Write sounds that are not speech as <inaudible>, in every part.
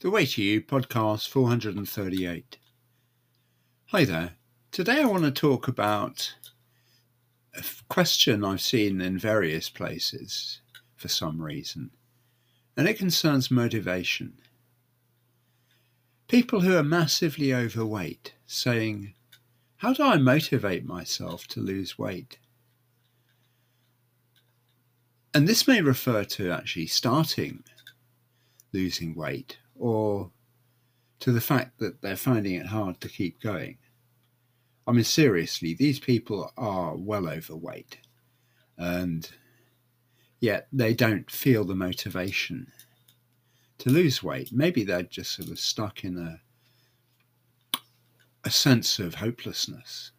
The Way to You, podcast 438. Hi there. Today I want to talk about a question I've seen in various places for some reason, and it concerns motivation. People who are massively overweight saying, How do I motivate myself to lose weight? And this may refer to actually starting losing weight or to the fact that they're finding it hard to keep going. I mean, seriously, these people are well overweight and yet they don't feel the motivation to lose weight. Maybe they're just sort of stuck in a, a sense of hopelessness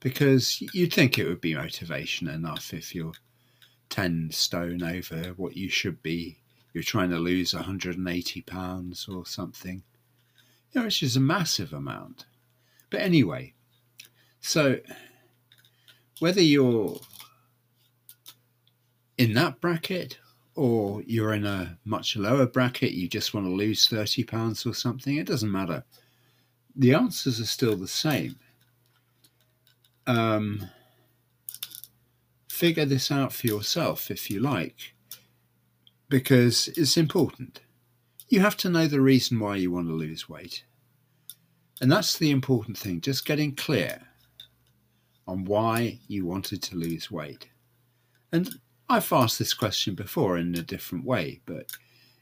because you'd think it would be motivation enough if you're 10 stone over what you should be you're trying to lose 180 pounds or something, you know, which is a massive amount. But anyway, so whether you're in that bracket or you're in a much lower bracket, you just want to lose 30 pounds or something, it doesn't matter. The answers are still the same. Um, figure this out for yourself if you like because it's important. You have to know the reason why you want to lose weight. And that's the important thing, just getting clear on why you wanted to lose weight. And I've asked this question before in a different way, but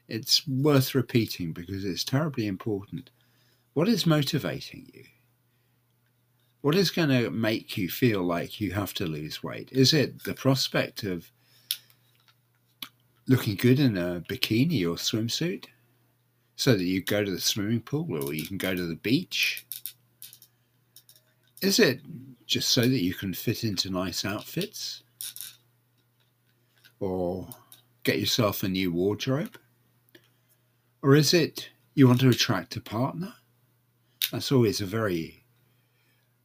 it's worth repeating because it's terribly important. What is motivating you? What is going to make you feel like you have to lose weight? Is it the prospect of looking good in a bikini or swimsuit so that you go to the swimming pool or you can go to the beach? Is it just so that you can fit into nice outfits? Or get yourself a new wardrobe? Or is it you want to attract a partner? That's always a very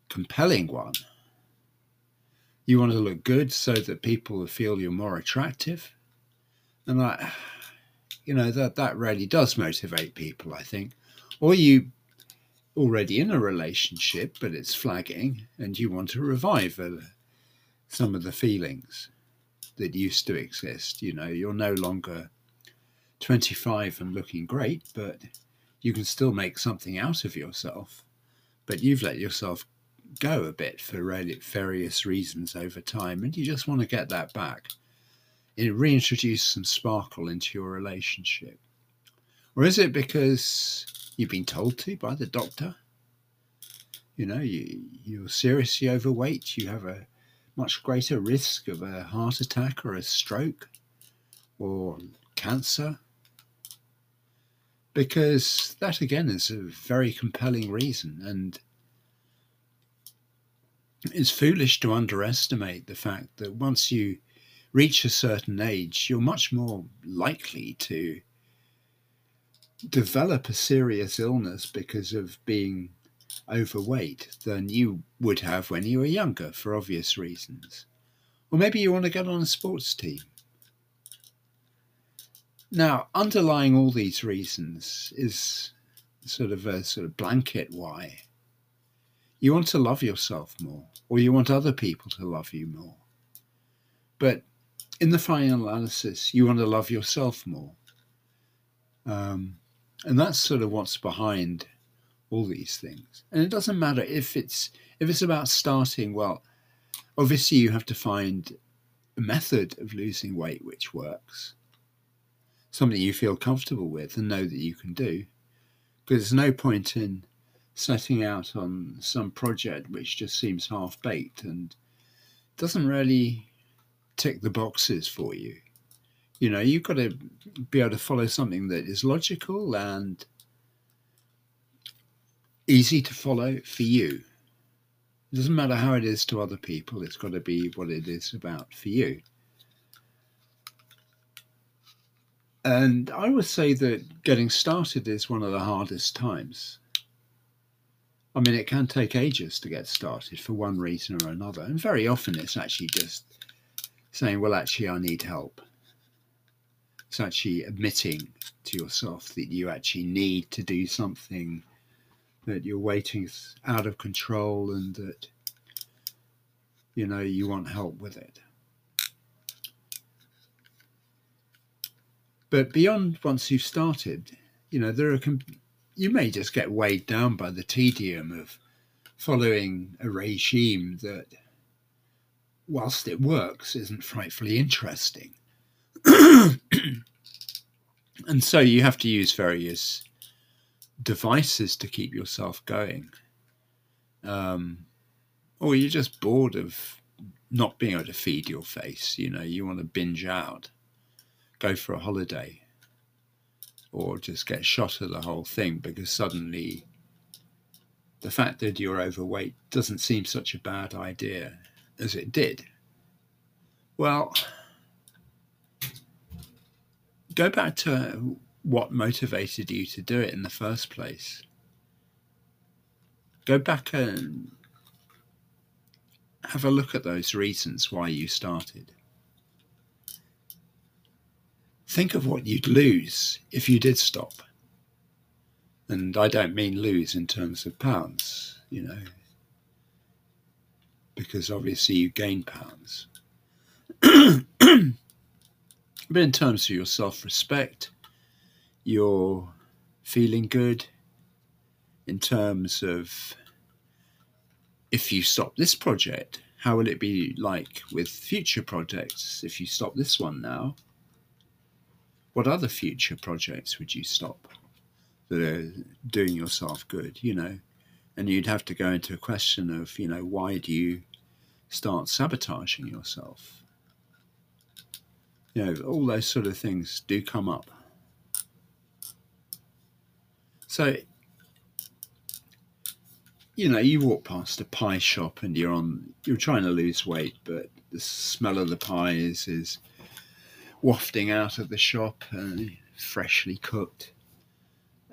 compelling one. You want to look good so that people feel you're more attractive? And like, you know, that, that really does motivate people, I think. Or you already in a relationship, but it's flagging, and you want to revive some of the feelings that used to exist. You know, you're no longer 25 and looking great, but you can still make something out of yourself. But you've let yourself go a bit for various reasons over time, and you just want to get that back it reintroduce some sparkle into your relationship? Or is it because you've been told to by the doctor? You know, you, you're seriously overweight, you have a much greater risk of a heart attack or a stroke or cancer. Because that again is a very compelling reason, and it's foolish to underestimate the fact that once you reach a certain age, you're much more likely to develop a serious illness because of being overweight than you would have when you were younger for obvious reasons. Or maybe you want to get on a sports team. Now, underlying all these reasons is sort of a sort of blanket why. You want to love yourself more, or you want other people to love you more. But in the final analysis, you want to love yourself more. Um, and that's sort of what's behind all these things. And it doesn't matter if it's if it's about starting. Well, obviously you have to find a method of losing weight which works, something you feel comfortable with and know that you can do. Because there's no point in setting out on some project which just seems half baked and doesn't really tick the boxes for you. You know, you've got to be able to follow something that is logical and easy to follow for you. It doesn't matter how it is to other people, it's got to be what it is about for you. And I would say that getting started is one of the hardest times. I mean, it can take ages to get started for one reason or another. And very often it's actually just saying, well, actually, I need help. It's actually admitting to yourself that you actually need to do something, that you're waiting out of control, and that you know you want help with it. But beyond once you've started, you know there are you may just get weighed down by the tedium of following a regime that, whilst it works, isn't frightfully interesting. <clears throat> and so you have to use various devices to keep yourself going. Um, or you're just bored of not being able to feed your face. You know, you want to binge out, go for a holiday, or just get shot at the whole thing because suddenly the fact that you're overweight doesn't seem such a bad idea as it did. Well, go back to what motivated you to do it in the first place. Go back and have a look at those reasons why you started. Think of what you'd lose if you did stop. And I don't mean lose in terms of pounds, you know, because obviously you gain pounds. <clears throat> but in terms of your self respect, your feeling good, in terms of if you stop this project, how will it be like with future projects if you stop this one now? What other future projects would you stop? that are doing yourself good, you know. And you'd have to go into a question of, you know, why do you start sabotaging yourself? You know, all those sort of things do come up. So, you know, you walk past a pie shop and you're on, you're trying to lose weight, but the smell of the pie is, is wafting out of the shop and freshly cooked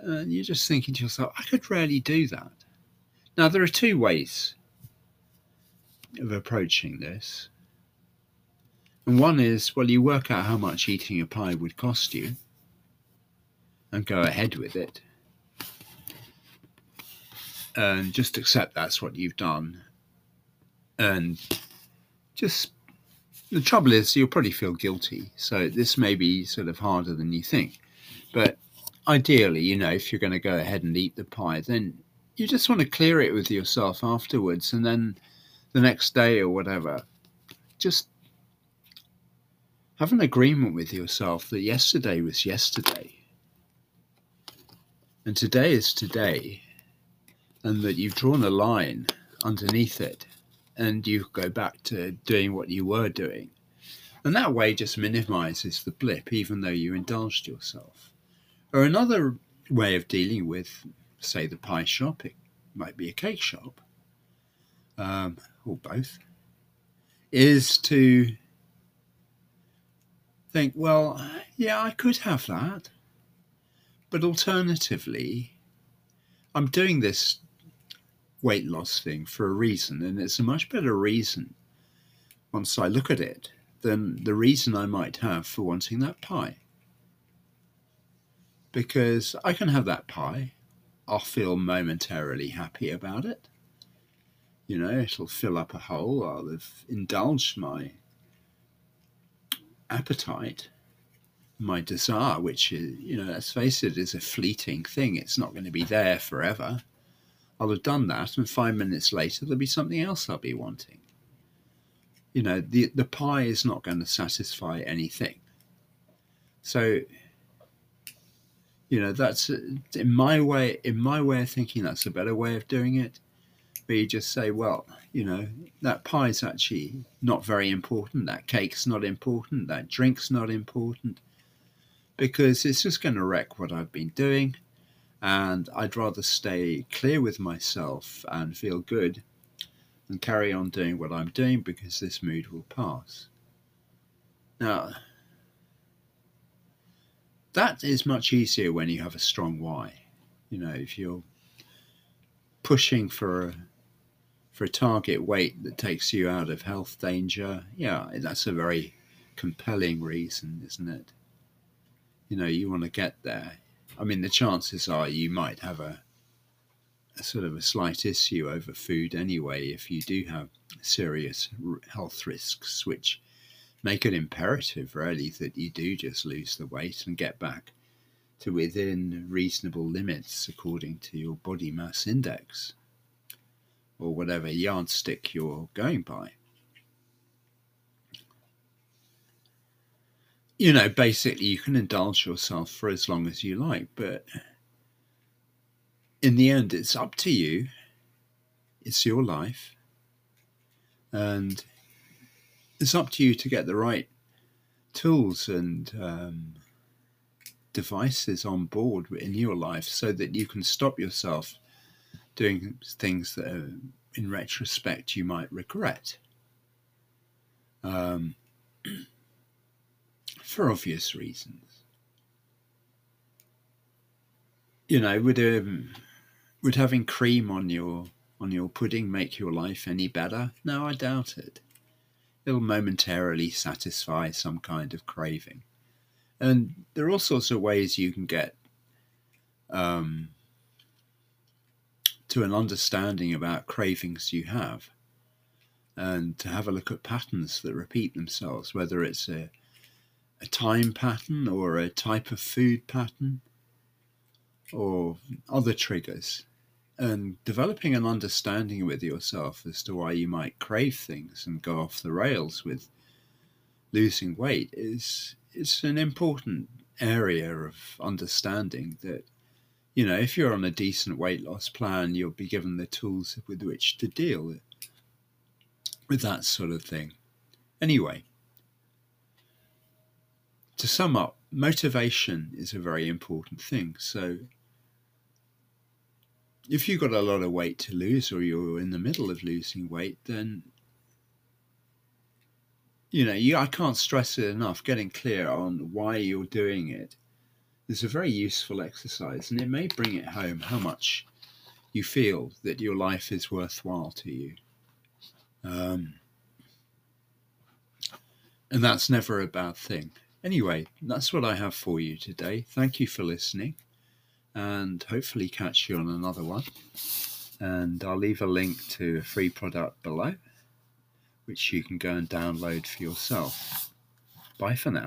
and you're just thinking to yourself, I could rarely do that. Now, there are two ways of approaching this. And one is, well, you work out how much eating a pie would cost you and go ahead with it. And just accept that's what you've done. And just, the trouble is, you'll probably feel guilty. So this may be sort of harder than you think. But ideally, you know, if you're going to go ahead and eat the pie, then you just want to clear it with yourself afterwards. And then the next day or whatever, just have an agreement with yourself that yesterday was yesterday. And today is today. And that you've drawn a line underneath it. And you go back to doing what you were doing. And that way just minimizes the blip, even though you indulged yourself. Or another way of dealing with, say, the pie shop, it might be a cake shop, um, or both, is to think, well, yeah, I could have that. But alternatively, I'm doing this weight loss thing for a reason, and it's a much better reason once I look at it than the reason I might have for wanting that pie because I can have that pie. I'll feel momentarily happy about it. You know, it'll fill up a hole. I'll have indulged my appetite, my desire, which is, you know, let's face it, is a fleeting thing. It's not going to be there forever. I'll have done that, and five minutes later, there'll be something else I'll be wanting. You know, the, the pie is not going to satisfy anything. So, you know that's in my way in my way of thinking that's a better way of doing it you just say well you know that pie's actually not very important. That cake's not important. That drink's not important. Because it's just going to wreck what i've been doing and i'd rather stay clear with myself and feel good and carry on doing what i'm doing because this mood will pass. Now that is much easier when you have a strong why. You know, if you're pushing for a for a target weight that takes you out of health danger, yeah, that's a very compelling reason, isn't it? you know, you want to get there. I mean, the chances are you might have a, a sort of a slight issue over food anyway if you do have serious health risks, which make it imperative, really, that you do just lose the weight and get back to within reasonable limits according to your body mass index or whatever yardstick you're going by. You know, basically, you can indulge yourself for as long as you like, but in the end, it's up to you. It's your life. And it's up to you to get the right tools and um, devices on board in your life so that you can stop yourself doing things that, are, in retrospect, you might regret. Um, <clears throat> for obvious reasons. You know, would um, would having cream on your on your pudding make your life any better? No, I doubt it. It'll momentarily satisfy some kind of craving. And there are all sorts of ways you can get um, to an understanding about cravings you have and to have a look at patterns that repeat themselves, whether it's a, a time pattern or a type of food pattern or other triggers. And developing an understanding with yourself as to why you might crave things and go off the rails with losing weight is it's an important area of understanding that you know if you're on a decent weight loss plan you'll be given the tools with which to deal with, that sort of thing anyway to sum up motivation is a very important thing so if you've got a lot of weight to lose or you're in the middle of losing weight then you know, you, I can't stress it enough. Getting clear on why you're doing it is a very useful exercise, and it may bring it home how much you feel that your life is worthwhile to you. Um, and that's never a bad thing. Anyway, that's what I have for you today. Thank you for listening, and hopefully, catch you on another one. And I'll leave a link to a free product below which you can go and download for yourself. Bye for now.